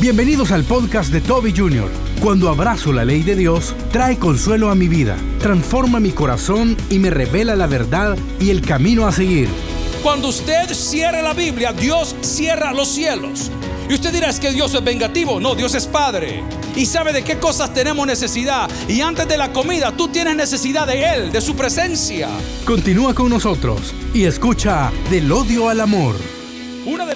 Bienvenidos al podcast de Toby Jr. Cuando abrazo la ley de Dios, trae consuelo a mi vida, transforma mi corazón y me revela la verdad y el camino a seguir. Cuando usted cierra la Biblia, Dios cierra los cielos. Y usted dirá, es que Dios es vengativo. No, Dios es Padre. Y sabe de qué cosas tenemos necesidad. Y antes de la comida, tú tienes necesidad de Él, de su presencia. Continúa con nosotros y escucha Del odio al amor.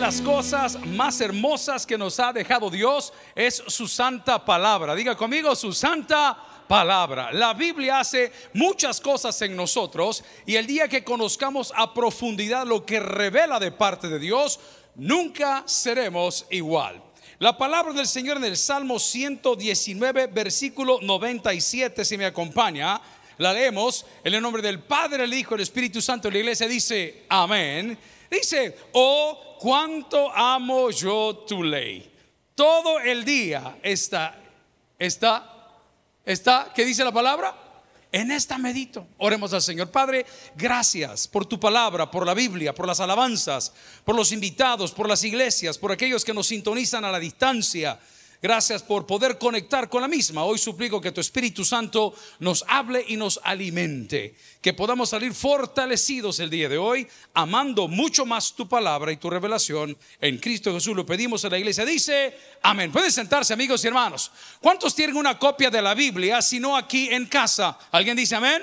Las cosas más hermosas que nos ha dejado Dios es su santa palabra. Diga conmigo, su santa palabra. La Biblia hace muchas cosas en nosotros y el día que conozcamos a profundidad lo que revela de parte de Dios, nunca seremos igual. La palabra del Señor en el Salmo 119, versículo 97, si me acompaña, la leemos en el nombre del Padre, el Hijo, el Espíritu Santo. La iglesia dice, amén. Dice, oh, cuánto amo yo tu ley. Todo el día está, está, está, ¿qué dice la palabra? En esta medito. Oremos al Señor. Padre, gracias por tu palabra, por la Biblia, por las alabanzas, por los invitados, por las iglesias, por aquellos que nos sintonizan a la distancia. Gracias por poder conectar con la misma. Hoy suplico que tu Espíritu Santo nos hable y nos alimente. Que podamos salir fortalecidos el día de hoy, amando mucho más tu palabra y tu revelación. En Cristo Jesús lo pedimos en la iglesia. Dice, amén. Pueden sentarse amigos y hermanos. ¿Cuántos tienen una copia de la Biblia, si no aquí en casa? ¿Alguien dice amén?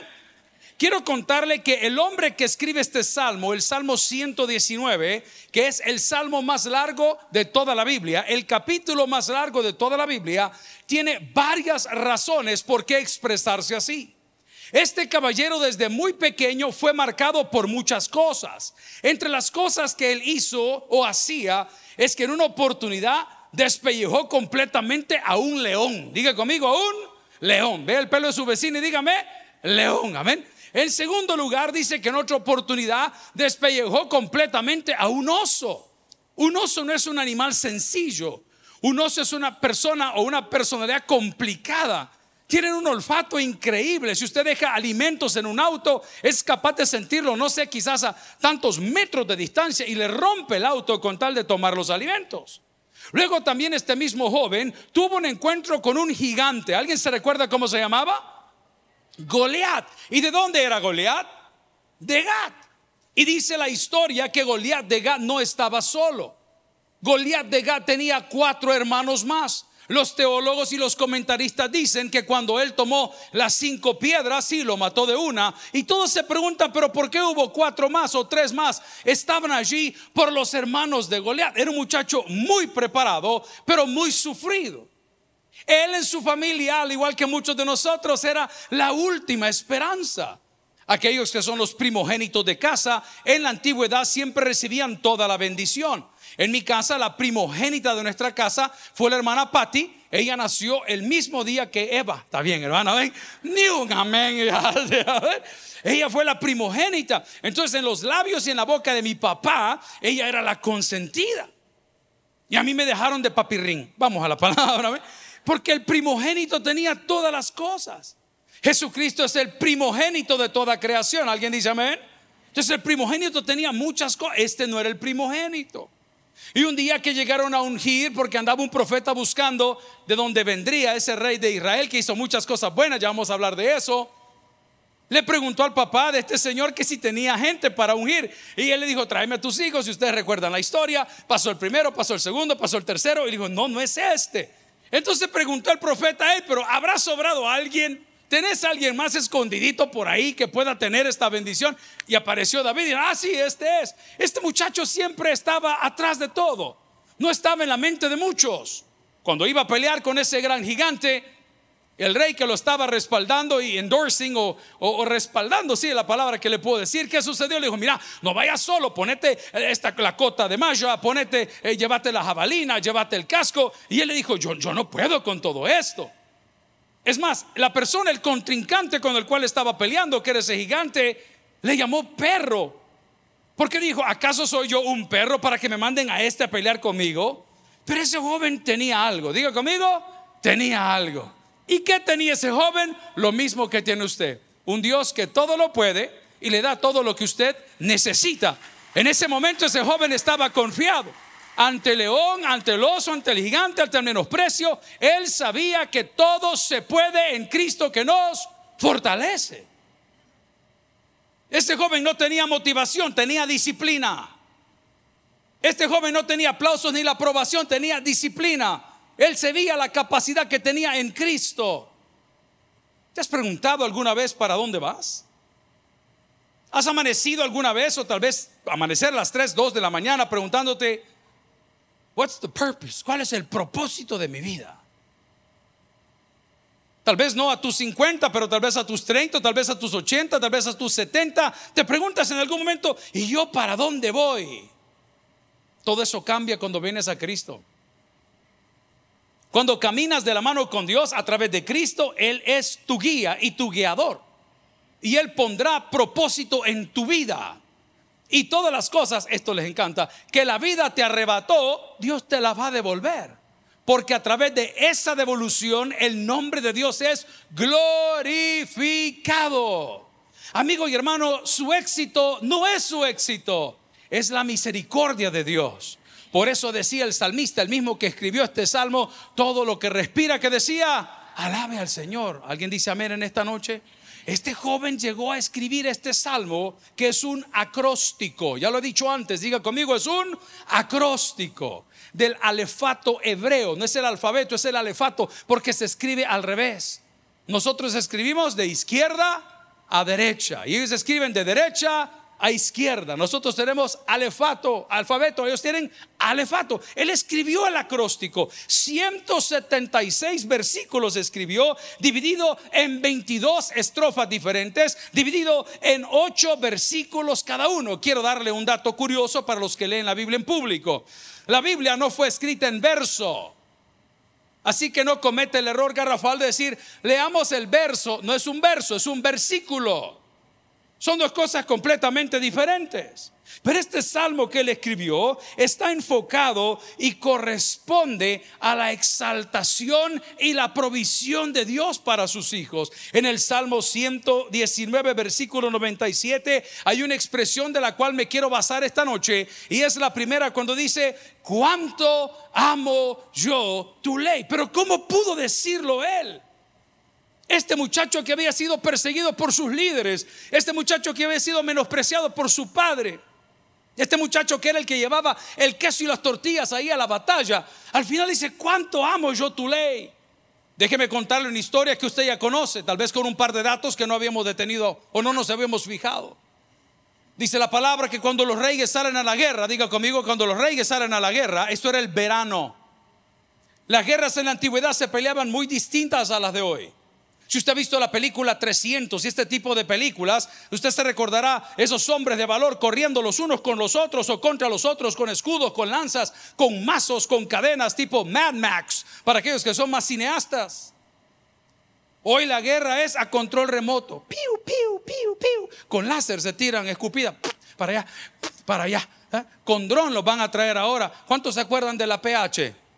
Quiero contarle que el hombre que escribe este salmo, el Salmo 119, que es el salmo más largo de toda la Biblia, el capítulo más largo de toda la Biblia, tiene varias razones por qué expresarse así. Este caballero desde muy pequeño fue marcado por muchas cosas. Entre las cosas que él hizo o hacía es que en una oportunidad despellejó completamente a un león. Diga conmigo, a un león. Ve el pelo de su vecino y dígame, león, amén. En segundo lugar, dice que en otra oportunidad despellejó completamente a un oso. Un oso no es un animal sencillo. Un oso es una persona o una personalidad complicada. Tienen un olfato increíble. Si usted deja alimentos en un auto, es capaz de sentirlo, no sé, quizás a tantos metros de distancia y le rompe el auto con tal de tomar los alimentos. Luego también este mismo joven tuvo un encuentro con un gigante. ¿Alguien se recuerda cómo se llamaba? Goliat. ¿Y de dónde era Goliat? De Gat. Y dice la historia que Goliat de Gat no estaba solo. Goliat de Gat tenía cuatro hermanos más. Los teólogos y los comentaristas dicen que cuando él tomó las cinco piedras, sí lo mató de una. Y todos se preguntan, pero ¿por qué hubo cuatro más o tres más? Estaban allí por los hermanos de Goliat. Era un muchacho muy preparado, pero muy sufrido. Él en su familia, al igual que muchos de nosotros, era la última esperanza. Aquellos que son los primogénitos de casa, en la antigüedad siempre recibían toda la bendición. En mi casa, la primogénita de nuestra casa fue la hermana Patty. Ella nació el mismo día que Eva. Está bien, hermana, ven. Ni un amén. Ella fue la primogénita. Entonces, en los labios y en la boca de mi papá, ella era la consentida. Y a mí me dejaron de papirrín. Vamos a la palabra. Porque el primogénito tenía todas las cosas. Jesucristo es el primogénito de toda creación. ¿Alguien dice amén? Entonces el primogénito tenía muchas cosas. Este no era el primogénito. Y un día que llegaron a ungir, porque andaba un profeta buscando de dónde vendría ese rey de Israel que hizo muchas cosas buenas, ya vamos a hablar de eso. Le preguntó al papá de este señor que si tenía gente para ungir. Y él le dijo, tráeme a tus hijos. Si ustedes recuerdan la historia, pasó el primero, pasó el segundo, pasó el tercero. Y dijo, no, no es este. Entonces preguntó el profeta, pero ¿habrá sobrado alguien? ¿Tenés alguien más escondidito por ahí que pueda tener esta bendición? Y apareció David y ah, sí, este es. Este muchacho siempre estaba atrás de todo. No estaba en la mente de muchos. Cuando iba a pelear con ese gran gigante, el rey que lo estaba respaldando y endorsing o, respaldando, sí, la palabra que le puedo decir. ¿Qué sucedió? Le dijo, mira, no vayas solo, ponete esta la cota de malla, ponete, eh, llévate la jabalina, llévate el casco. Y él le dijo, yo, yo no puedo con todo esto. Es más, la persona, el contrincante con el cual estaba peleando, que era ese gigante, le llamó perro. Porque dijo, ¿acaso soy yo un perro para que me manden a este a pelear conmigo? Pero ese joven tenía algo. Diga conmigo, tenía algo. ¿Y qué tenía ese joven? Lo mismo que tiene usted. Un Dios que todo lo puede y le da todo lo que usted necesita. En ese momento ese joven estaba confiado. ante el león, ante el oso, ante el gigante, ante el menosprecio. Él sabía que todo se puede en Cristo que nos fortalece. Este joven no tenía motivación, tenía disciplina. Este joven no tenía aplausos ni la aprobación, tenía disciplina. Él se veía la capacidad que tenía en Cristo. ¿Te has preguntado alguna vez para dónde vas? ¿Has amanecido alguna vez o tal vez amanecer a las 3, 2 de la mañana preguntándote, what's the purpose? ¿Cuál es el propósito de mi vida? Tal vez no a tus 50, pero tal vez a tus 30, tal vez a tus 80, tal vez a tus 70. Te preguntas en algún momento, ¿y yo para dónde voy? Todo eso cambia cuando vienes a Cristo. Cuando caminas de la mano con Dios a través de Cristo, Él es tu guía y tu guiador. Y Él pondrá propósito en tu vida. Y todas las cosas, esto les encanta, que la vida te arrebató, Dios te las va a devolver. Porque a través de esa devolución el nombre de Dios es glorificado. Amigo y hermano, su éxito no es su éxito, es la misericordia de Dios. Por eso decía el salmista, el mismo que escribió este salmo, todo lo que respira, que decía, alabe al Señor. ¿Alguien dice amén en esta noche? Este joven llegó a escribir este salmo que es un acróstico. Ya lo he dicho antes, diga conmigo, es un acróstico del alefato hebreo. No es el alfabeto, es el alefato porque se escribe al revés. Nosotros escribimos de izquierda a derecha y ellos escriben de derecha a izquierda. Nosotros tenemos alefato, alfabeto, ellos tienen alefato. Él escribió el acróstico. 176 versículos escribió, dividido en 22 estrofas diferentes, dividido en 8 versículos cada uno. Quiero darle un dato curioso para los que leen la Biblia en público. La Biblia no fue escrita en verso. Así que no comete el error garrafal de decir, leamos el verso. No es un verso, es un versículo. Son dos cosas completamente diferentes. Pero este salmo que él escribió está enfocado y corresponde a la exaltación y la provisión de Dios para sus hijos. En el Salmo 119, versículo 97, hay una expresión de la cual me quiero basar esta noche y es la primera cuando dice, cuánto amo yo tu ley. Pero ¿cómo pudo decirlo él? Este muchacho que había sido perseguido por sus líderes, este muchacho que había sido menospreciado por su padre, este muchacho que era el que llevaba el queso y las tortillas ahí a la batalla, al final dice, ¿cuánto amo yo tu ley? Déjeme contarle una historia que usted ya conoce, tal vez con un par de datos que no habíamos detenido o no nos habíamos fijado. Dice la palabra que cuando los reyes salen a la guerra, diga conmigo, cuando los reyes salen a la guerra, esto era el verano. Las guerras en la antigüedad se peleaban muy distintas a las de hoy. Si usted ha visto la película 300 y este tipo de películas, usted se recordará esos hombres de valor corriendo los unos con los otros o contra los otros con escudos, con lanzas, con mazos, con cadenas tipo Mad Max, para aquellos que son más cineastas. Hoy la guerra es a control remoto. Piu, piu, piu, piu. Con láser se tiran escupidas para allá, para allá. ¿eh? Con dron los van a traer ahora. ¿Cuántos se acuerdan de la PH?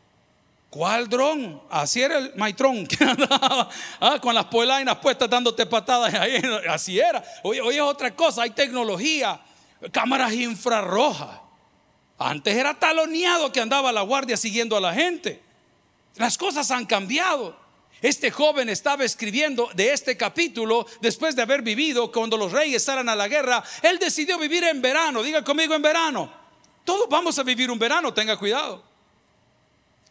¿Cuál dron? Así era el maitrón que andaba ah, con las polainas puestas dándote patadas. Ahí, así era. Hoy, hoy es otra cosa, hay tecnología, cámaras infrarrojas. Antes era taloneado que andaba la guardia siguiendo a la gente. Las cosas han cambiado. Este joven estaba escribiendo de este capítulo después de haber vivido cuando los reyes salen a la guerra. Él decidió vivir en verano. Diga conmigo en verano. Todos vamos a vivir un verano, tenga cuidado.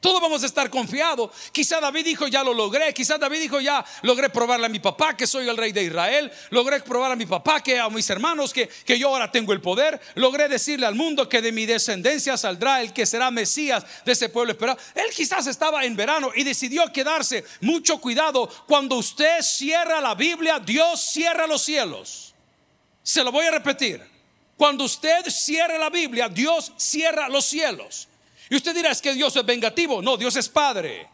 Todos vamos a estar confiados. Quizá David dijo, ya lo logré. Quizá David dijo, ya logré probarle a mi papá que soy el rey de Israel. Logré probar a mi papá que a mis hermanos que, que yo ahora tengo el poder. Logré decirle al mundo que de mi descendencia saldrá el que será Mesías de ese pueblo esperado. Él quizás estaba en verano y decidió quedarse. Mucho cuidado. Cuando usted cierra la Biblia, Dios cierra los cielos. Se lo voy a repetir. Cuando usted cierra la Biblia, Dios cierra los cielos. Y usted dirá, es que Dios es vengativo. No, Dios es Padre.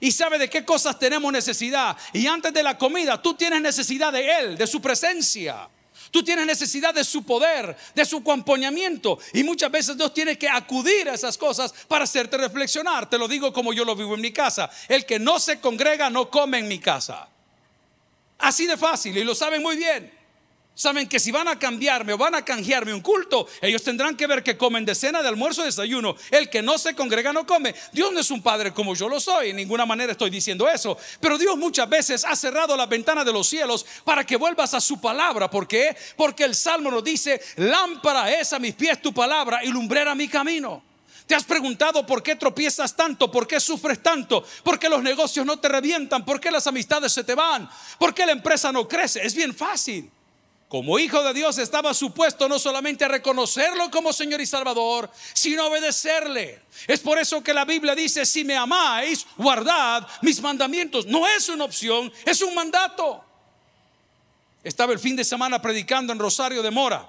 Y sabe de qué cosas tenemos necesidad. Y antes de la comida, tú tienes necesidad de Él, de su presencia. Tú tienes necesidad de su poder, de su acompañamiento. Y muchas veces Dios tiene que acudir a esas cosas para hacerte reflexionar. Te lo digo como yo lo vivo en mi casa. El que no se congrega no come en mi casa. Así de fácil y lo saben muy bien. Saben que si van a cambiarme o van a canjearme un culto, ellos tendrán que ver que comen de cena, de almuerzo, de desayuno. El que no se congrega no come. Dios no es un padre como yo lo soy, en ninguna manera estoy diciendo eso. Pero Dios muchas veces ha cerrado la ventana de los cielos para que vuelvas a su palabra. ¿Por qué? Porque el Salmo nos dice, lámpara es a mis pies tu palabra y lumbrera mi camino. ¿Te has preguntado por qué tropiezas tanto? ¿Por qué sufres tanto? ¿Por qué los negocios no te revientan? ¿Por qué las amistades se te van? ¿Por qué la empresa no crece? Es bien fácil. Como hijo de Dios estaba supuesto no solamente a reconocerlo como Señor y Salvador, sino a obedecerle. Es por eso que la Biblia dice, si me amáis, guardad mis mandamientos. No es una opción, es un mandato. Estaba el fin de semana predicando en Rosario de Mora.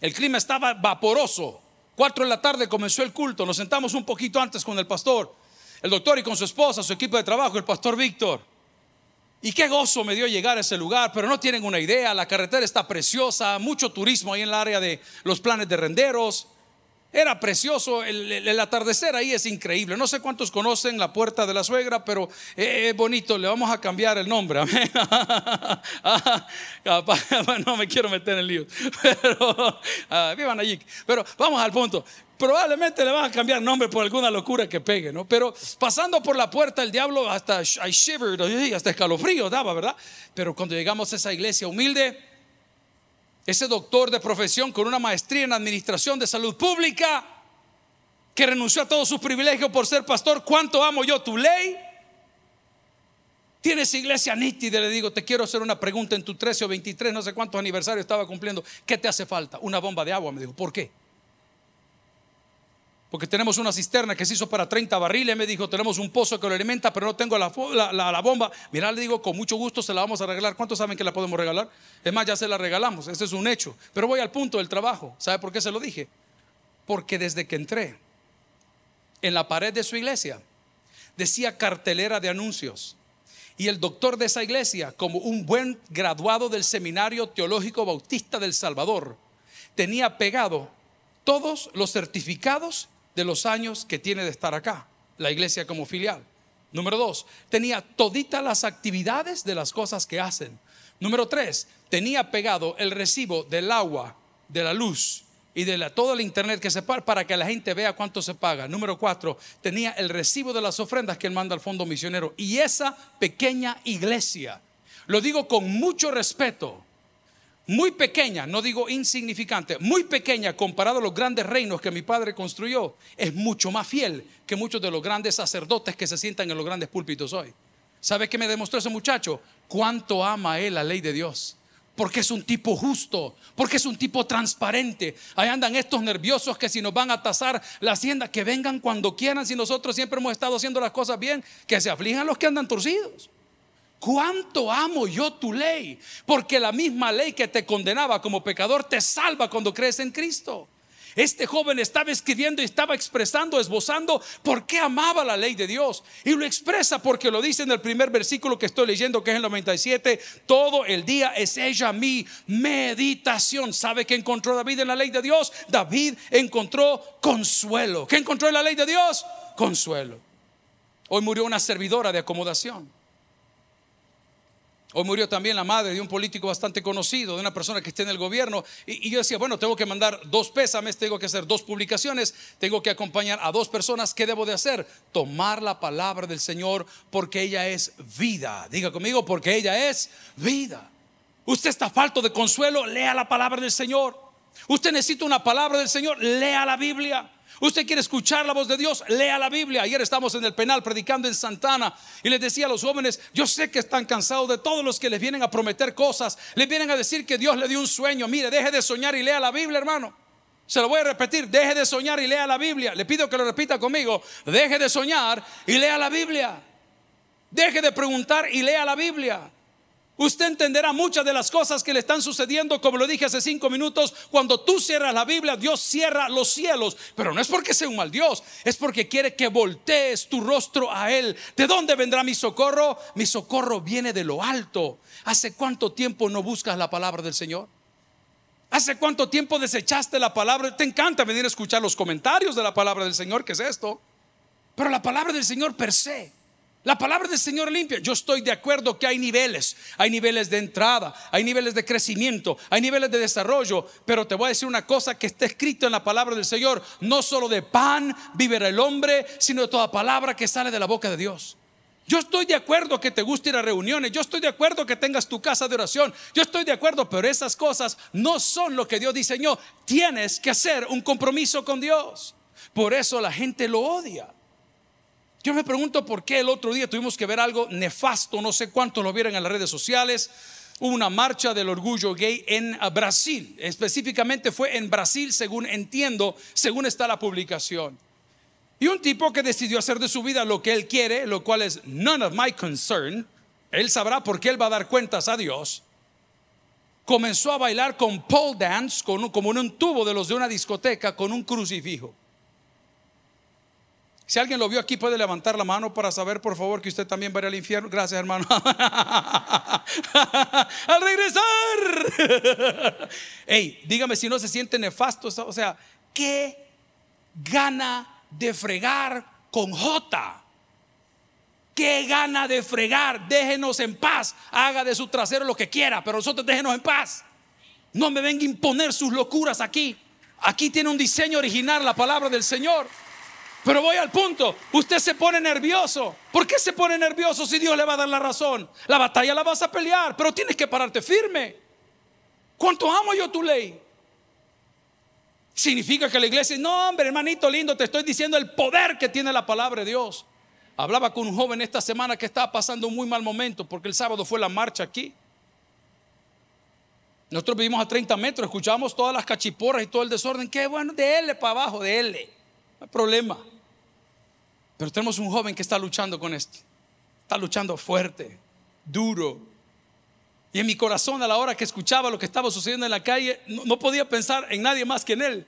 El clima estaba vaporoso. Cuatro de la tarde comenzó el culto. Nos sentamos un poquito antes con el pastor, el doctor y con su esposa, su equipo de trabajo, el pastor Víctor. Y qué gozo me dio llegar a ese lugar, pero no tienen una idea, la carretera está preciosa, mucho turismo ahí en el área de los planes de renderos. Era precioso, el, atardecer ahí es increíble. No sé cuántos conocen la puerta de la suegra, pero es bonito, le vamos a cambiar el nombre. no me quiero meter en líos, pero ah, vivan allí. Pero vamos al punto probablemente le van a cambiar nombre por alguna locura que pegue, ¿no? Pero pasando por la puerta, el diablo hasta I shivered, hasta escalofrío daba, ¿verdad? Pero cuando llegamos a esa iglesia humilde, ese doctor de profesión con una maestría en administración de salud pública, que renunció a todos sus privilegios por ser pastor, ¿cuánto amo yo tu ley? Tienes iglesia nítida, le digo, te quiero hacer una pregunta en tu 13 o 23, no sé cuántos aniversarios estaba cumpliendo. ¿Qué te hace falta? Una bomba de agua, me dijo. ¿Por qué? Porque tenemos una cisterna que se hizo para 30 barriles. Me dijo, tenemos un pozo que lo alimenta, pero no tengo la, bomba. Mira, le digo, con mucho gusto se la vamos a regalar. ¿Cuántos saben que la podemos regalar? Es más, ya se la regalamos. Ese es un hecho. Pero voy al punto del trabajo. ¿Sabe por qué se lo dije? Porque desde que entré en la pared de su iglesia, decía cartelera de anuncios. Y el doctor de esa iglesia, como un buen graduado del Seminario Teológico Bautista del Salvador, tenía pegado todos los certificados de los años que tiene de estar acá, la iglesia como filial. Número dos, tenía toditas las actividades de las cosas que hacen. Número tres, tenía pegado el recibo del agua, de la luz y de la, todo el internet que se paga para que la gente vea cuánto se paga. Número cuatro, tenía el recibo de las ofrendas que él manda al fondo misionero. Y esa pequeña iglesia, lo digo con mucho respeto, muy pequeña, no digo insignificante, muy pequeña comparado a los grandes reinos que mi padre construyó, es mucho más fiel que muchos de los grandes sacerdotes que se sientan en los grandes púlpitos hoy. ¿Sabe qué me demostró ese muchacho? Cuánto ama él la ley de Dios. Porque es un tipo justo, porque es un tipo transparente. Ahí andan estos nerviosos que si nos van a tasar la hacienda, que vengan cuando quieran, si nosotros siempre hemos estado haciendo las cosas bien, que se aflijan los que andan torcidos. ¿Cuánto amo yo tu ley? Porque la misma ley que te condenaba como pecador te salva cuando crees en Cristo. Este joven estaba escribiendo y estaba expresando, esbozando por qué amaba la ley de Dios. Y lo expresa porque lo dice en el primer versículo que estoy leyendo, que es el 97. Todo el día es ella mi meditación. ¿Sabe qué encontró David en la ley de Dios? David encontró consuelo. ¿Qué encontró en la ley de Dios? Consuelo. Hoy murió una servidora de acomodación. Hoy murió también la madre de un político bastante conocido, de una persona que está en el gobierno. Y, yo decía, bueno, tengo que mandar dos pésames, tengo que hacer dos publicaciones, tengo que acompañar a dos personas. ¿Qué debo de hacer? Tomar la palabra del Señor porque ella es vida. Diga conmigo, porque ella es vida. Usted está falto de consuelo, lea la palabra del Señor. Usted necesita una palabra del Señor, lea la Biblia. Usted quiere escuchar la voz de Dios, lea la Biblia. Ayer estamos en el penal predicando en Santana y les decía a los jóvenes, yo sé que están cansados de todos los que les vienen a prometer cosas, les vienen a decir que Dios le dio un sueño. Mire, deje de soñar y lea la Biblia, hermano. Se lo voy a repetir, deje de soñar y lea la Biblia. Le pido que lo repita conmigo, deje de soñar y lea la Biblia. Deje de preguntar y lea la Biblia. Usted entenderá muchas de las cosas que le están sucediendo, como lo dije hace cinco minutos, cuando tú cierras la Biblia, Dios cierra los cielos, pero no es porque sea un mal Dios, es porque quiere que voltees tu rostro a Él. ¿De dónde vendrá mi socorro? Mi socorro viene de lo alto. ¿Hace cuánto tiempo no buscas la palabra del Señor? ¿Hace cuánto tiempo desechaste la palabra? Te encanta venir a escuchar los comentarios de la palabra del Señor, ¿qué es esto? Pero la palabra del Señor per se La palabra del Señor limpia. Yo estoy de acuerdo que hay niveles. Hay niveles de entrada, hay niveles de crecimiento, hay niveles de desarrollo. Pero te voy a decir una cosa que está escrito en la palabra del Señor. No solo de pan vivirá el hombre, sino de toda palabra que sale de la boca de Dios. Yo estoy de acuerdo que te guste ir a reuniones, yo estoy de acuerdo que tengas tu casa de oración, yo estoy de acuerdo, pero esas cosas no son lo que Dios diseñó. Tienes que hacer un compromiso con Dios. Por eso la gente lo odia. Yo me pregunto por qué el otro día tuvimos que ver algo nefasto, no sé cuántos lo vieron en las redes sociales. Una marcha del orgullo gay en Brasil, específicamente fue en Brasil, según entiendo, según está la publicación. Y un tipo que decidió hacer de su vida lo que él quiere, lo cual es none of my concern, él sabrá por qué él va a dar cuentas a Dios. Comenzó a bailar con pole dance, con, como en un tubo de los de una discoteca, con un crucifijo. Si alguien lo vio aquí, puede levantar la mano para saber, por favor, que usted también va al infierno. Gracias, hermano. al regresar. Hey, dígame si no se siente nefasto. O sea, ¿qué gana de fregar con J? ¿Qué gana de fregar? Déjenos en paz. Haga de su trasero lo que quiera, pero nosotros déjenos en paz. No me venga a imponer sus locuras aquí. Aquí tiene un diseño original la palabra del Señor. Pero voy al punto. Usted se pone nervioso. ¿Por qué se pone nervioso si Dios le va a dar la razón? La batalla la vas a pelear, pero tienes que pararte firme. ¿Cuánto amo yo tu ley? Significa que la iglesia, no hombre, hermanito lindo, te estoy diciendo el poder que tiene la palabra de Dios. Hablaba con un joven esta semana que estaba pasando un muy mal momento porque el sábado fue la marcha aquí. Nosotros vivimos a 30 metros, escuchamos todas las cachiporras y todo el desorden. Qué bueno, de él para abajo, de él. No hay problema. Pero tenemos un joven que está luchando con esto. Está luchando fuerte, duro. Y en mi corazón a la hora que escuchaba lo que estaba sucediendo en la calle, no, podía pensar en nadie más que en él.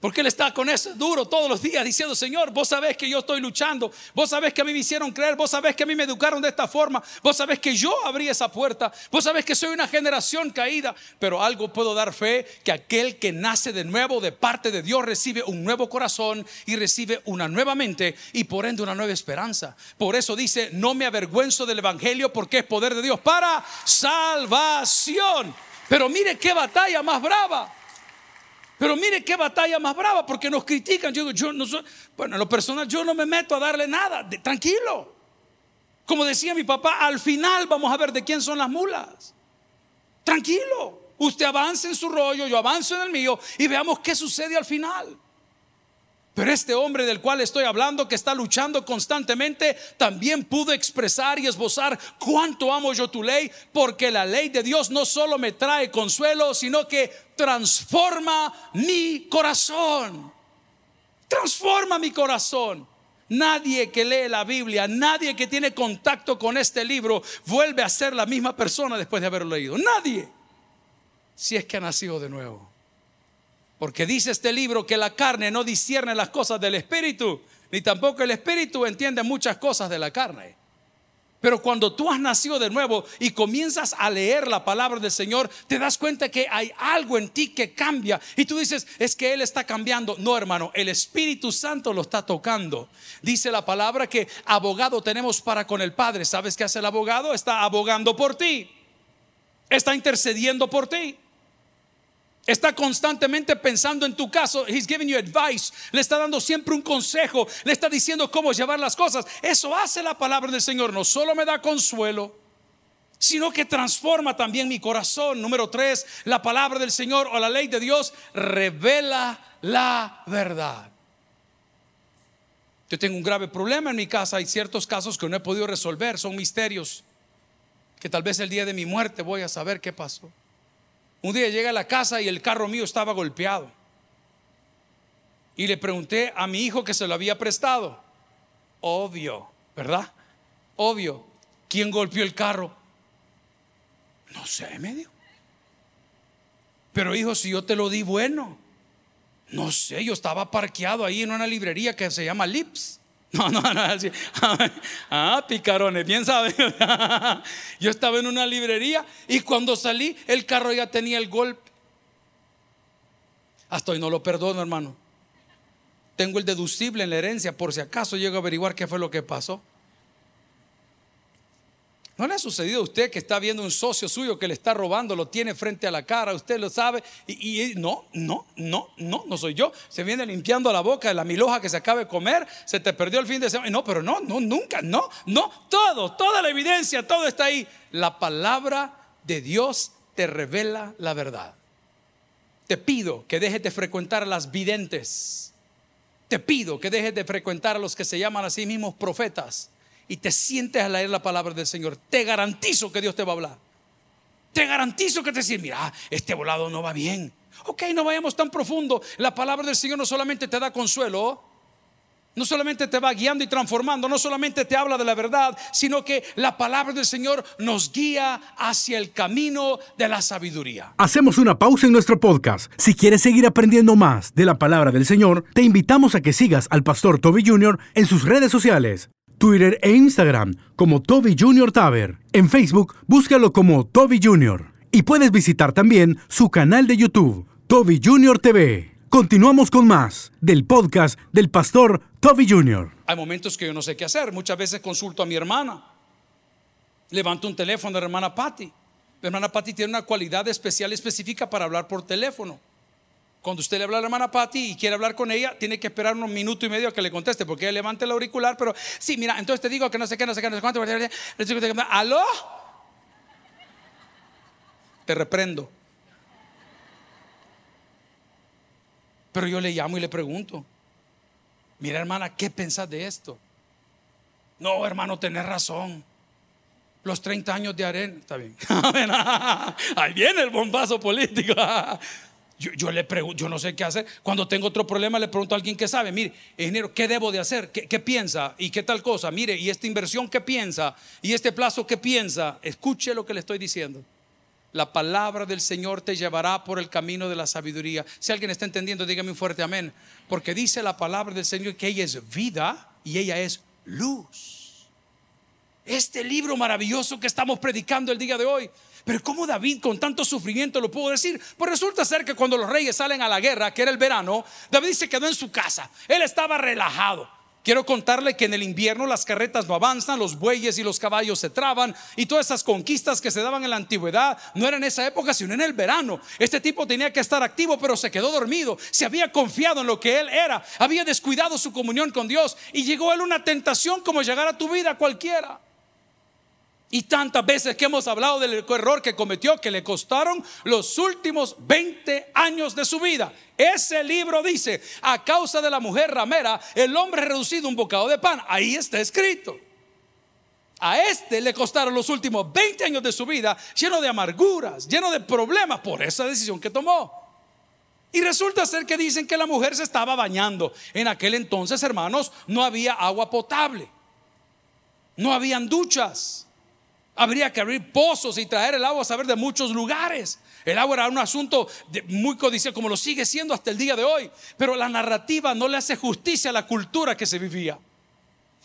Porque Él está con eso duro todos los días diciendo, Señor, vos sabés que yo estoy luchando, vos sabés que a mí me hicieron creer, vos sabés que a mí me educaron de esta forma, vos sabés que yo abrí esa puerta, vos sabés que soy una generación caída, pero algo puedo dar fe, que aquel que nace de nuevo de parte de Dios recibe un nuevo corazón y recibe una nueva mente y por ende una nueva esperanza. Por eso dice, no me avergüenzo del Evangelio porque es poder de Dios para salvación. Pero mire qué batalla más brava. Pero mire qué batalla más brava, porque nos critican. Yo, yo no bueno, en lo personal, yo no me meto a darle nada, tranquilo. Como decía mi papá, al final vamos a ver de quién son las mulas. Tranquilo, usted avance en su rollo, yo avanzo en el mío y veamos qué sucede al final. Pero este hombre del cual estoy hablando, que está luchando constantemente, también pudo expresar y esbozar cuánto amo yo tu ley, porque la ley de Dios no solo me trae consuelo, sino que transforma mi corazón. Transforma mi corazón. Nadie que lee la Biblia, nadie que tiene contacto con este libro, vuelve a ser la misma persona después de haberlo leído. Nadie. Si es que ha nacido de nuevo. Porque dice este libro que la carne no discierne las cosas del espíritu, ni tampoco el espíritu entiende muchas cosas de la carne. Pero cuando tú has nacido de nuevo y comienzas a leer la palabra del Señor, te das cuenta que hay algo en ti que cambia. Y tú dices, es que Él está cambiando. No, hermano, el Espíritu Santo lo está tocando. Dice la palabra que abogado tenemos para con el Padre. ¿Sabes qué hace el abogado? Está abogando por ti. Está intercediendo por ti. Está constantemente pensando en tu caso. He's giving you advice. Le está dando siempre un consejo. Le está diciendo cómo llevar las cosas. Eso hace la palabra del Señor. No solo me da consuelo, sino que transforma también mi corazón. Número tres, la palabra del Señor o la ley de Dios revela la verdad. Yo tengo un grave problema en mi casa. Hay ciertos casos que no he podido resolver. Son misterios que tal vez el día de mi muerte voy a saber qué pasó. Un día llegué a la casa y el carro mío estaba golpeado. Y le pregunté a mi hijo que se lo había prestado. Obvio, ¿verdad? Obvio. ¿Quién golpeó el carro? No sé, medio. Pero hijo, si yo te lo di bueno. No sé, yo estaba parqueado ahí en una librería que se llama Lips. No, no, no, así. Ah, picarones, bien saben. Yo estaba en una librería y cuando salí, el carro ya tenía el golpe. Hasta hoy no lo perdono, hermano. Tengo el deducible en la herencia por si acaso llego a averiguar qué fue lo que pasó. ¿No le ha sucedido a usted que está viendo un socio suyo que le está robando, lo tiene frente a la cara, usted lo sabe? Y, no, no, no, no, no soy yo. Se viene limpiando la boca de la miloja que se acaba de comer, se te perdió el fin de semana. No, pero no, no, nunca, no, no, todo, toda la evidencia, todo está ahí. La palabra de Dios te revela la verdad. Te pido que dejes de frecuentar a las videntes. Te pido que dejes de frecuentar a los que se llaman a sí mismos profetas y te sientes a leer la palabra del Señor, te garantizo que Dios te va a hablar. Te garantizo que te dice, mira, este volado no va bien. Ok, no vayamos tan profundo. La palabra del Señor no solamente te da consuelo, no solamente te va guiando y transformando, no solamente te habla de la verdad, sino que la palabra del Señor nos guía hacia el camino de la sabiduría. Hacemos una pausa en nuestro podcast. Si quieres seguir aprendiendo más de la palabra del Señor, te invitamos a que sigas al pastor Toby Jr. en sus redes sociales Twitter e Instagram como Toby Junior Taver. En Facebook, búscalo como Toby Junior. Y puedes visitar también su canal de YouTube, Toby Junior TV. Continuamos con más del podcast del pastor Toby Junior. Hay momentos que yo no sé qué hacer. Muchas veces consulto a mi hermana. Levanto un teléfono de hermana Patty. La hermana Patty tiene una cualidad especial específica para hablar por teléfono. Cuando usted le habla a la hermana Patty y quiere hablar con ella, tiene que esperar unos minutos y medio a que le conteste, porque ella levante el auricular, pero sí, mira, entonces te digo que no sé qué, no sé qué, no sé cuánto. ¿Aló? Te reprendo. Pero yo le llamo y le pregunto, mira hermana, ¿qué pensás de esto? No, hermano, tenés razón. Los 30 años de arena, está bien. Ahí viene el bombazo político. Yo, le pregunto, yo no sé qué hacer. Cuando tengo otro problema, le pregunto a alguien que sabe, mire, ingeniero, ¿qué debo de hacer? ¿Qué, piensa? ¿Y qué tal cosa? Mire, ¿y esta inversión qué piensa? ¿Y este plazo qué piensa? Escuche lo que le estoy diciendo. La palabra del Señor te llevará por el camino de la sabiduría. Si alguien está entendiendo, dígame un fuerte amén. Porque dice la palabra del Señor que ella es vida y ella es luz. Este libro maravilloso que estamos predicando el día de hoy pero ¿cómo David con tanto sufrimiento lo pudo decir? Pues resulta ser que cuando los reyes salen a la guerra, que era el verano, David se quedó en su casa. Él estaba relajado. Quiero contarle que en el invierno las carretas no avanzan, los bueyes y los caballos se traban y todas esas conquistas que se daban en la antigüedad no eran en esa época, sino en el verano. Este tipo tenía que estar activo, pero se quedó dormido. Se había confiado en lo que él era, había descuidado su comunión con Dios y llegó a él una tentación como llegar a tu vida cualquiera. Y tantas veces que hemos hablado del error que cometió que le costaron los últimos 20 años de su vida. Ese libro dice, a causa de la mujer ramera, el hombre reducido un bocado de pan. Ahí está escrito. A este le costaron los últimos 20 años de su vida lleno de amarguras, lleno de problemas por esa decisión que tomó. Y resulta ser que dicen que la mujer se estaba bañando. En aquel entonces, hermanos, no había agua potable. No habían duchas. Habría que abrir pozos y traer el agua a saber de muchos lugares. El agua era un asunto muy codiciado, como lo sigue siendo hasta el día de hoy. Pero la narrativa no le hace justicia a la cultura que se vivía.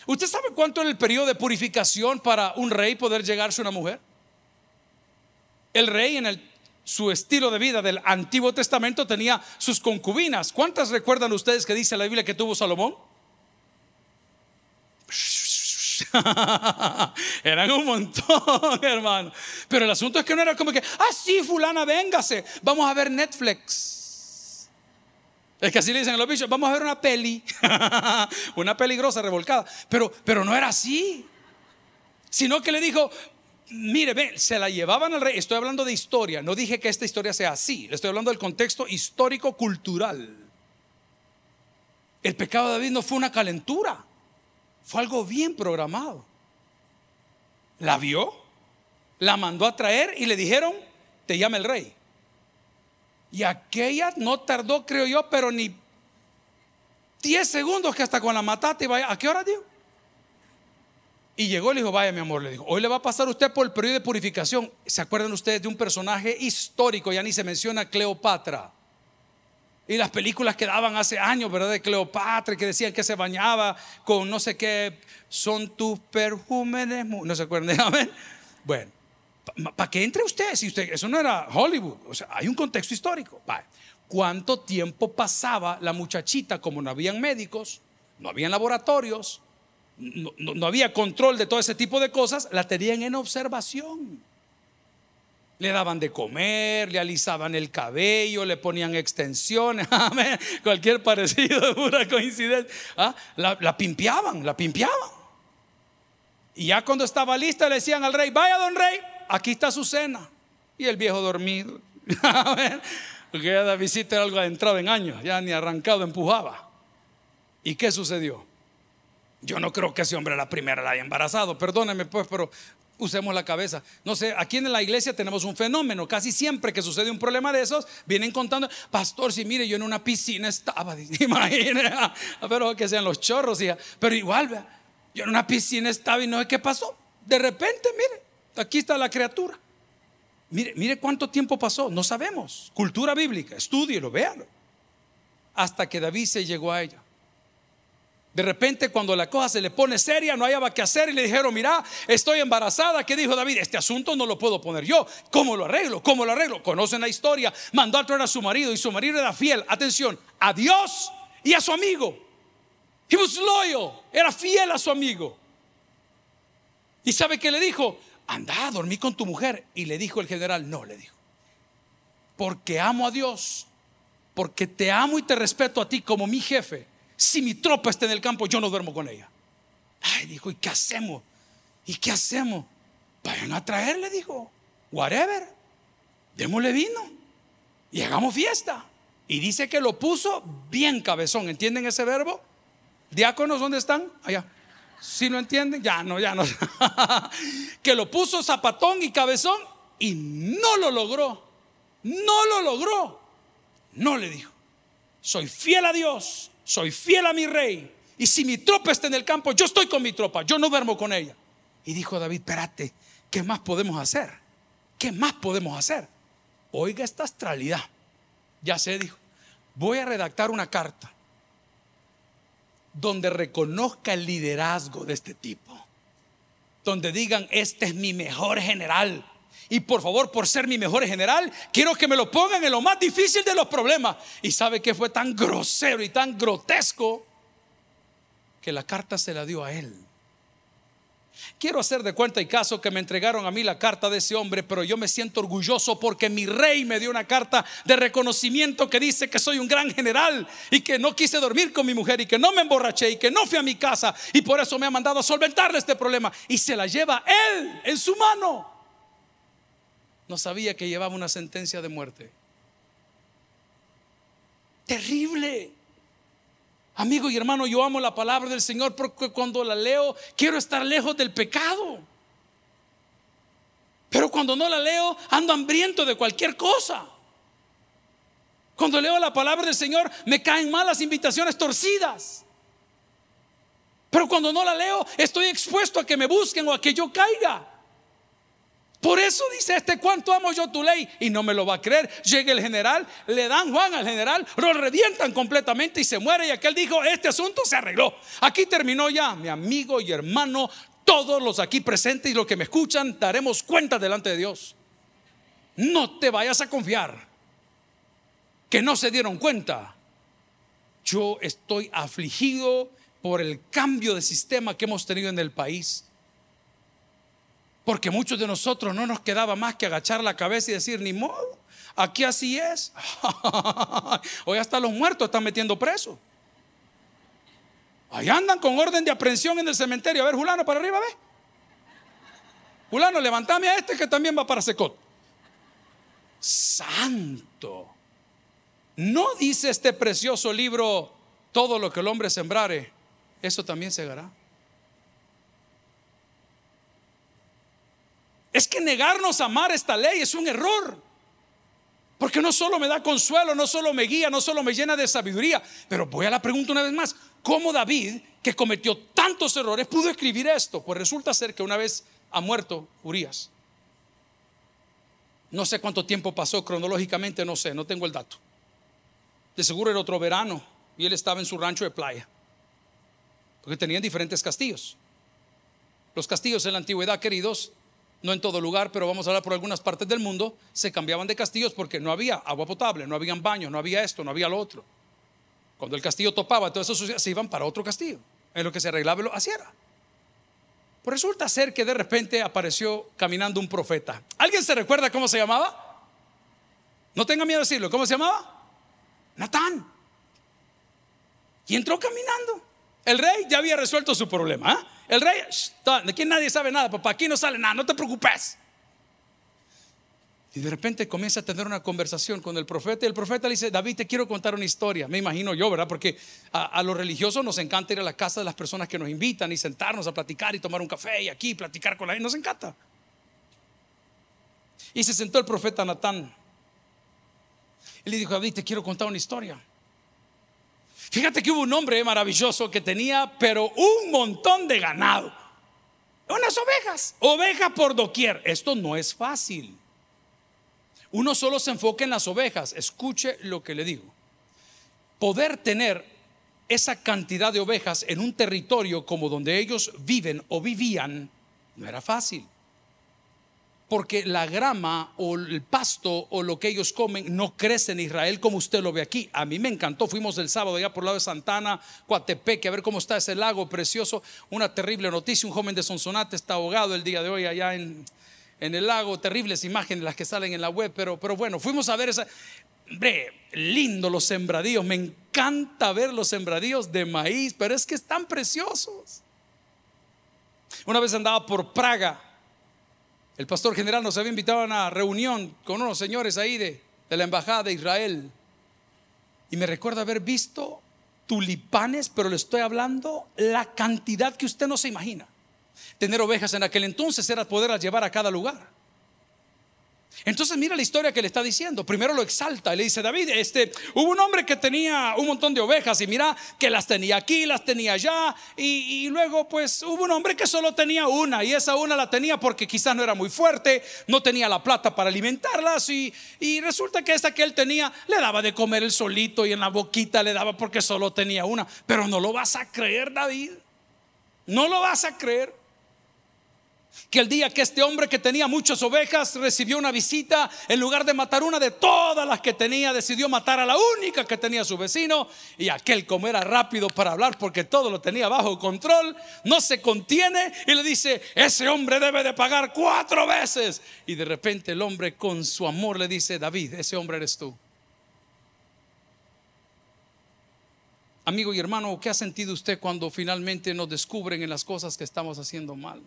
¿Usted sabe cuánto era el periodo de purificación para un rey poder llegarse a una mujer? El rey en su estilo de vida del Antiguo Testamento tenía sus concubinas. ¿Cuántas recuerdan ustedes que dice la Biblia que tuvo Salomón? Eran un montón, hermano. Pero el asunto es que no era como que, ah, sí, fulana, véngase, vamos a ver Netflix. Es que así le dicen a los bichos, vamos a ver una peli, una peligrosa revolcada. Pero, pero no era así. Sino que le dijo, mire, ve, se la llevaban al rey. Estoy hablando de historia, no dije que esta historia sea así. Le estoy hablando del contexto histórico-cultural. El pecado de David no fue una calentura. Fue algo bien programado. La vio, la mandó a traer y le dijeron, te llama el rey. Y aquella no tardó, creo yo, pero ni 10 segundos que hasta con la matate y vaya. ¿A qué hora dio? Y llegó y le dijo, vaya mi amor, le dijo, hoy le va a pasar usted por el periodo de purificación. ¿Se acuerdan ustedes de un personaje histórico? Ya ni se menciona Cleopatra. Y las películas que daban hace años, ¿verdad? De Cleopatra, que decían que se bañaba con no sé qué, son tus perfumes No se acuerdan, Bueno, para que entre usted, si usted, eso no era Hollywood, o sea, hay un contexto histórico. cuánto tiempo pasaba la muchachita, como no habían médicos, no habían laboratorios, no había control de todo ese tipo de cosas, la tenían en observación. Le daban de comer, le alisaban el cabello, le ponían extensiones, amén. cualquier parecido de pura coincidencia. ¿ah? La, la pimpeaban, la pimpeaban. Y ya cuando estaba lista le decían al rey, vaya don rey, aquí está su cena. Y el viejo dormido. Amén. Porque ya la visita era algo adentrado en años, ya ni arrancado empujaba. ¿Y qué sucedió? Yo no creo que ese hombre la primera la haya embarazado, perdóneme pues, pero usemos la cabeza. No sé, aquí en la iglesia tenemos un fenómeno, casi siempre que sucede un problema de esos, vienen contando, pastor, si mire, yo en una piscina estaba, imagínese, pero que sean los chorros, hija, pero igual, yo en una piscina estaba y no sé qué pasó. De repente, mire, aquí está la criatura. Mire, mire cuánto tiempo pasó, no sabemos. Cultura bíblica, estúdielo, véalo. Hasta que David se llegó a ella. De repente cuando la cosa se le pone seria, no hallaba qué hacer y le dijeron, mira, estoy embarazada. ¿Qué dijo David? Este asunto no lo puedo poner yo. ¿Cómo lo arreglo? ¿Cómo lo arreglo? Conocen la historia. Mandó a traer a su marido y su marido era fiel, atención, a Dios y a su amigo. He was loyal, era fiel a su amigo. ¿Y sabe qué le dijo? Anda a dormir con tu mujer. Y le dijo el general, no, le dijo. Porque amo a Dios, porque te amo y te respeto a ti como mi jefe. Si mi tropa está en el campo, yo no duermo con ella. Ay, dijo, ¿y qué hacemos? ¿Y qué hacemos? Vayan a traerle, dijo. Whatever. Démosle vino. Y hagamos fiesta. Y dice que lo puso bien cabezón. ¿Entienden ese verbo? Diáconos, ¿dónde están? Allá. Si no entienden, ya no, ya no. que lo puso zapatón y cabezón y no lo logró. No lo logró. No le dijo. Soy fiel a Dios. Soy fiel a mi rey. Y si mi tropa está en el campo, yo estoy con mi tropa. Yo no duermo con ella. Y dijo David, espérate, ¿qué más podemos hacer? ¿Qué más podemos hacer? Oiga esta astralidad. Ya sé, dijo. Voy a redactar una carta donde reconozca el liderazgo de este tipo. Donde digan, este es mi mejor general. Y por favor, por ser mi mejor general, quiero que me lo pongan en lo más difícil de los problemas. Y sabe que fue tan grosero y tan grotesco que la carta se la dio a él. Quiero hacer de cuenta y caso que me entregaron a mí la carta de ese hombre, pero yo me siento orgulloso porque mi rey me dio una carta de reconocimiento que dice que soy un gran general y que no quise dormir con mi mujer y que no me emborraché y que no fui a mi casa y por eso me ha mandado a solventarle este problema y se la lleva él en su mano. No sabía que llevaba una sentencia de muerte. Terrible. Amigo y hermano, yo amo la palabra del Señor porque cuando la leo quiero estar lejos del pecado. Pero cuando no la leo ando hambriento de cualquier cosa. Cuando leo la palabra del Señor me caen mal las invitaciones torcidas. Pero cuando no la leo estoy expuesto a que me busquen o a que yo caiga. Por eso dice este, ¿cuánto amo yo tu ley? Y no me lo va a creer. Llega el general, le dan Juan al general, lo revientan completamente y se muere. Y aquel dijo, este asunto se arregló. Aquí terminó ya, mi amigo y hermano, todos los aquí presentes y los que me escuchan, daremos cuenta delante de Dios. No te vayas a confiar que no se dieron cuenta. Yo estoy afligido por el cambio de sistema que hemos tenido en el país. Porque muchos de nosotros no nos quedaba más que agachar la cabeza y decir, ni modo, aquí así es. Hoy hasta los muertos están metiendo presos. Ahí andan con orden de aprehensión en el cementerio. A ver, Julano, para arriba, ve. Julano, levantame a este que también va para Secot. Santo. No dice este precioso libro, todo lo que el hombre sembrare, eso también segará. Es que negarnos a amar esta ley es un error. Porque no solo me da consuelo, no solo me guía, no solo me llena de sabiduría. Pero voy a la pregunta una vez más. ¿Cómo David, que cometió tantos errores, pudo escribir esto? Pues resulta ser que una vez ha muerto Urias. No sé cuánto tiempo pasó cronológicamente, no sé, no tengo el dato. De seguro era otro verano y él estaba en su rancho de playa. Porque tenían diferentes castillos. Los castillos en la antigüedad, queridos, no en todo lugar, pero vamos a hablar por algunas partes del mundo, se cambiaban de castillos porque no había agua potable, no habían baños, no había esto, no había lo otro. Cuando el castillo topaba, todo eso se iban para otro castillo. En lo que se arreglaba lo hacía. Resulta ser que de repente apareció caminando un profeta. ¿Alguien se recuerda cómo se llamaba? No tenga miedo de decirlo. ¿Cómo se llamaba? Natán. Y entró caminando. El rey ya había resuelto su problema. ¿ah? El rey, de aquí nadie sabe nada, papá. Aquí no sale nada, no te preocupes. Y de repente comienza a tener una conversación con el profeta y el profeta le dice, David, te quiero contar una historia. Me imagino yo, ¿verdad? Porque a, los religiosos nos encanta ir a la casa de las personas que nos invitan y sentarnos a platicar y tomar un café y aquí platicar con la gente. Nos encanta. Y se sentó el profeta Natán. Y le dijo, David, te quiero contar una historia. Fíjate que hubo un hombre maravilloso que tenía, pero un montón de ganado. Unas ovejas, ovejas por doquier. Esto no es fácil. Uno solo se enfoca en las ovejas. Escuche lo que le digo. Poder tener esa cantidad de ovejas en un territorio como donde ellos viven o vivían no era fácil. Porque la grama o el pasto o lo que ellos comen no crece en Israel como usted lo ve aquí. A mí me encantó. Fuimos el sábado allá por el lado de Santana, Coatepeque, a ver cómo está ese lago precioso. Una terrible noticia. Un joven de Sonsonate está ahogado el día de hoy allá en, en el lago, terribles imágenes las que salen en la web, pero, pero bueno, fuimos a ver esa... Hombre, lindo los sembradíos, me encanta ver los sembradíos de maíz, pero es que están preciosos. Una vez andaba por Praga, el pastor general nos había invitado a una reunión con unos señores ahí de, la embajada de Israel. Y me recuerdo haber visto tulipanes, pero le estoy hablando la cantidad que usted no se imagina. Tener ovejas en aquel entonces era poderlas llevar a cada lugar. Entonces mira la historia que le está diciendo. Primero lo exalta y le dice, David, este, hubo un hombre que tenía un montón de ovejas y mira que las tenía aquí, las tenía allá. Y, luego pues hubo un hombre que solo tenía una y esa una la tenía porque quizás no era muy fuerte, no tenía la plata para alimentarlas y, y resulta que esta que él tenía le daba de comer el solito y en la boquita le daba porque solo tenía una. Pero no lo vas a creer, David. No lo vas a creer que el día que este hombre que tenía muchas ovejas recibió una visita, en lugar de matar una de todas las que tenía, decidió matar a la única que tenía su vecino. Y aquel, como era rápido para hablar porque todo lo tenía bajo control, no se contiene y le dice: Ese hombre debe de pagar cuatro veces. Y de repente el hombre, con su amor, le dice: David, ese hombre eres tú. Amigo y hermano, ¿qué ha sentido usted cuando finalmente nos descubren en las cosas que estamos haciendo mal?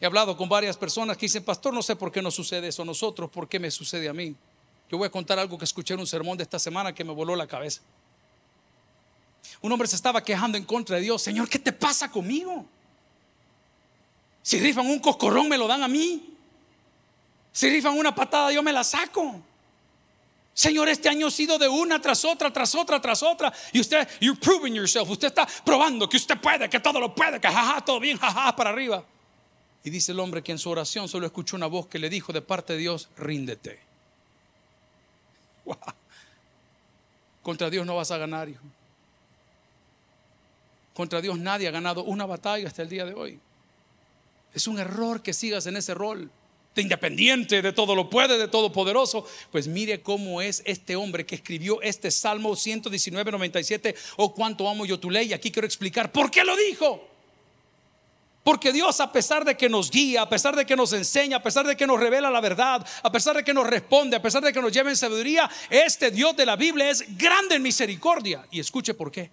He hablado con varias personas que dicen, pastor, no sé por qué nos sucede eso a nosotros, por qué me sucede a mí. Yo voy a contar algo que escuché en un sermón de esta semana que me voló la cabeza. Un hombre se estaba quejando en contra de Dios, Señor, ¿qué te pasa conmigo? Si rifan un coscorrón, me lo dan a mí. Si rifan una patada, yo me la saco. Señor, este año ha sido de una tras otra, tras otra, tras otra. Y usted, you're proving yourself. Usted está probando que usted puede, que todo lo puede, que jaja, todo bien, jaja, para arriba. Y dice el hombre que en su oración solo escuchó una voz que le dijo de parte de Dios, ríndete. Contra Dios no vas a ganar, hijo. Contra Dios nadie ha ganado una batalla hasta el día de hoy. Es un error que sigas en ese rol de independiente, de todo lo puede, de todo poderoso. Pues mire cómo es este hombre que escribió este Salmo 119, 97, oh cuánto amo yo tu ley. Aquí quiero explicar por qué lo dijo. Porque Dios, a pesar de que nos guía, a pesar de que nos enseña, a pesar de que nos revela la verdad, a pesar de que nos responde, a pesar de que nos lleva en sabiduría, este Dios de la Biblia es grande en misericordia. Y escuche por qué.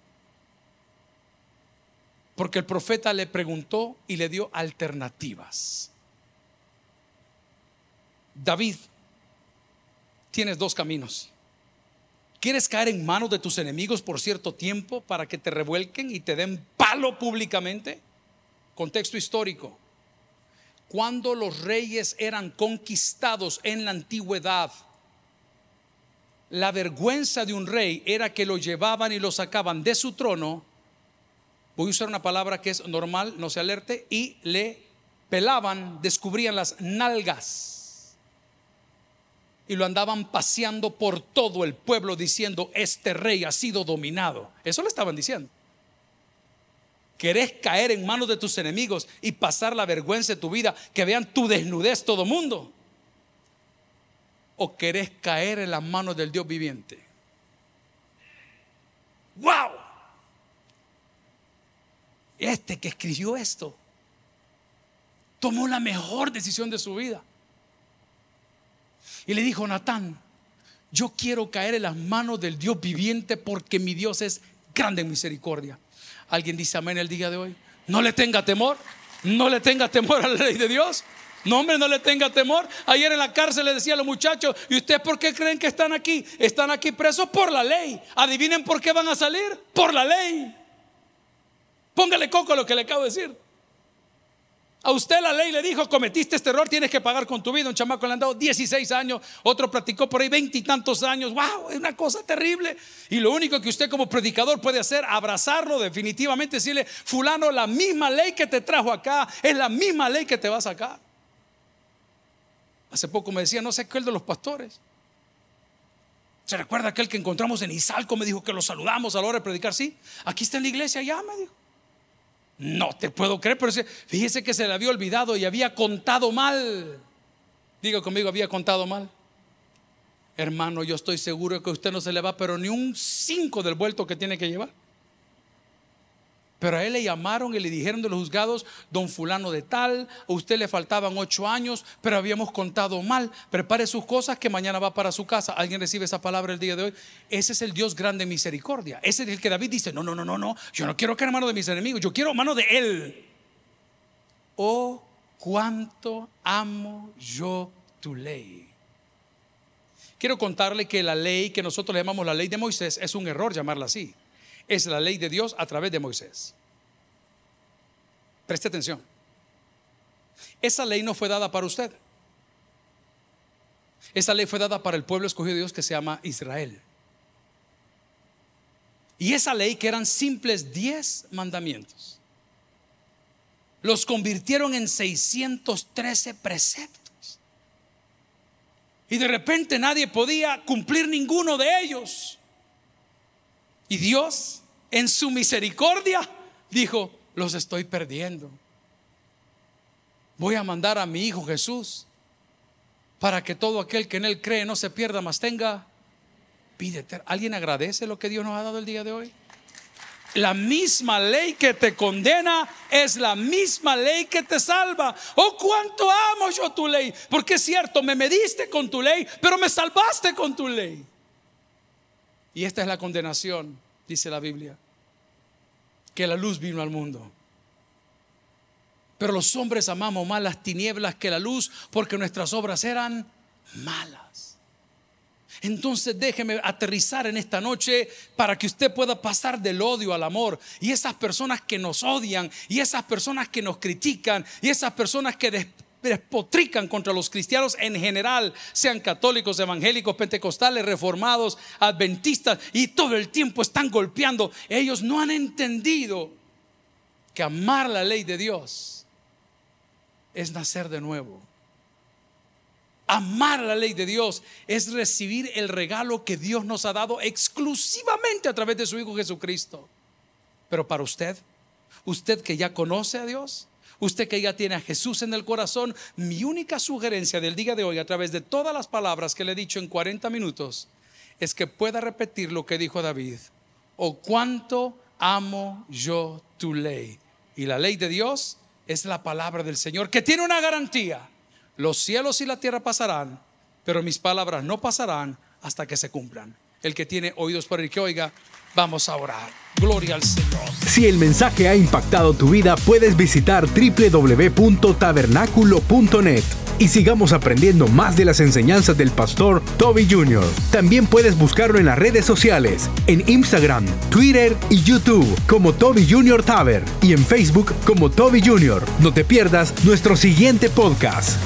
Porque el profeta le preguntó y le dio alternativas. David, tienes dos caminos. ¿Quieres caer en manos de tus enemigos por cierto tiempo para que te revuelquen y te den palo públicamente? Contexto histórico. Cuando los reyes eran conquistados en la antigüedad, la vergüenza de un rey era que lo llevaban y lo sacaban de su trono. Voy a usar una palabra que es normal, no se alerte, y le pelaban, descubrían las nalgas. Y lo andaban paseando por todo el pueblo diciendo, este rey ha sido dominado. Eso le estaban diciendo. ¿Querés caer en manos de tus enemigos y pasar la vergüenza de tu vida? Que vean tu desnudez todo mundo. ¿O querés caer en las manos del Dios viviente? ¡Wow! Este que escribió esto tomó la mejor decisión de su vida. Y le dijo, Natán, yo quiero caer en las manos del Dios viviente porque mi Dios es grande en misericordia. ¿Alguien dice amén el día de hoy? No le tenga temor, no le tenga temor a la ley de Dios. No, hombre, no le tenga temor. Ayer en la cárcel le decía a los muchachos, ¿y ustedes por qué creen que están aquí? Están aquí presos por la ley. Adivinen por qué van a salir. Por la ley. Póngale coco a lo que le acabo de decir. A usted la ley le dijo, cometiste este error, tienes que pagar con tu vida. Un chamaco le han dado 16 años, otro practicó por ahí 20 y tantos años. ¡Wow! Es una cosa terrible. Y lo único que usted como predicador puede hacer, abrazarlo definitivamente, decirle, fulano, la misma ley que te trajo acá es la misma ley que te va a sacar. Hace poco me decía, no sé qué el de los pastores. ¿Se recuerda aquel que encontramos en Izalco? Me dijo que lo saludamos a la hora de predicar. Sí, aquí está en la iglesia, ya me dijo. No te puedo creer, pero fíjese que se le había olvidado y había contado mal. Diga conmigo, había contado mal. Hermano, yo estoy seguro que a usted no se le va, pero ni un cinco del vuelto que tiene que llevar. Pero a él le llamaron y le dijeron de los juzgados, don fulano de tal, a usted le faltaban ocho años, pero habíamos contado mal. Prepare sus cosas que mañana va para su casa. ¿Alguien recibe esa palabra el día de hoy? Ese es el Dios grande misericordia. Ese es el que David dice, no, no, no, no, no, yo no quiero que mano de mis enemigos, yo quiero mano de él. Oh, cuánto amo yo tu ley. Quiero contarle que la ley que nosotros le llamamos la ley de Moisés es un error llamarla así es la ley de Dios a través de Moisés. Preste atención. Esa ley no fue dada para usted. Esa ley fue dada para el pueblo escogido de Dios que se llama Israel. Y esa ley, que eran simples 10 mandamientos, los convirtieron en 613 preceptos. Y de repente nadie podía cumplir ninguno de ellos. Y Dios, en su misericordia, dijo, los estoy perdiendo. Voy a mandar a mi Hijo Jesús para que todo aquel que en Él cree no se pierda, más tenga pídete. ¿Alguien agradece lo que Dios nos ha dado el día de hoy? La misma ley que te condena es la misma ley que te salva. Oh, cuánto amo yo tu ley. Porque es cierto, me mediste con tu ley, pero me salvaste con tu ley. Y esta es la condenación, dice la Biblia, que la luz vino al mundo. Pero los hombres amamos más las tinieblas que la luz porque nuestras obras eran malas. Entonces déjeme aterrizar en esta noche para que usted pueda pasar del odio al amor. Y esas personas que nos odian, y esas personas que nos critican, y esas personas que despotrican contra los cristianos en general, sean católicos, evangélicos, pentecostales, reformados, adventistas, y todo el tiempo están golpeando. Ellos no han entendido que amar la ley de Dios es nacer de nuevo. Amar la ley de Dios es recibir el regalo que Dios nos ha dado exclusivamente a través de su Hijo Jesucristo. Pero para usted, usted que ya conoce a Dios, Usted que ya tiene a Jesús en el corazón, mi única sugerencia del día de hoy a través de todas las palabras que le he dicho en 40 minutos es que pueda repetir lo que dijo David. Oh, cuánto amo yo tu ley. Y la ley de Dios es la palabra del Señor que tiene una garantía. Los cielos y la tierra pasarán, pero mis palabras no pasarán hasta que se cumplan. El que tiene oídos por el que oiga, vamos a orar. Gloria al Señor. Si el mensaje ha impactado tu vida, puedes visitar www.tabernaculo.net y sigamos aprendiendo más de las enseñanzas del pastor Toby Jr. También puedes buscarlo en las redes sociales, en Instagram, Twitter y YouTube como Toby Jr. Taber y en Facebook como Toby Jr. No te pierdas nuestro siguiente podcast.